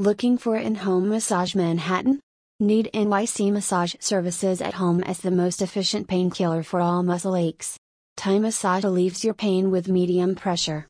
Looking for in home massage Manhattan? Knead NYC massage services at home as the most efficient painkiller for all muscle aches. Thai massage relieves your pain with medium pressure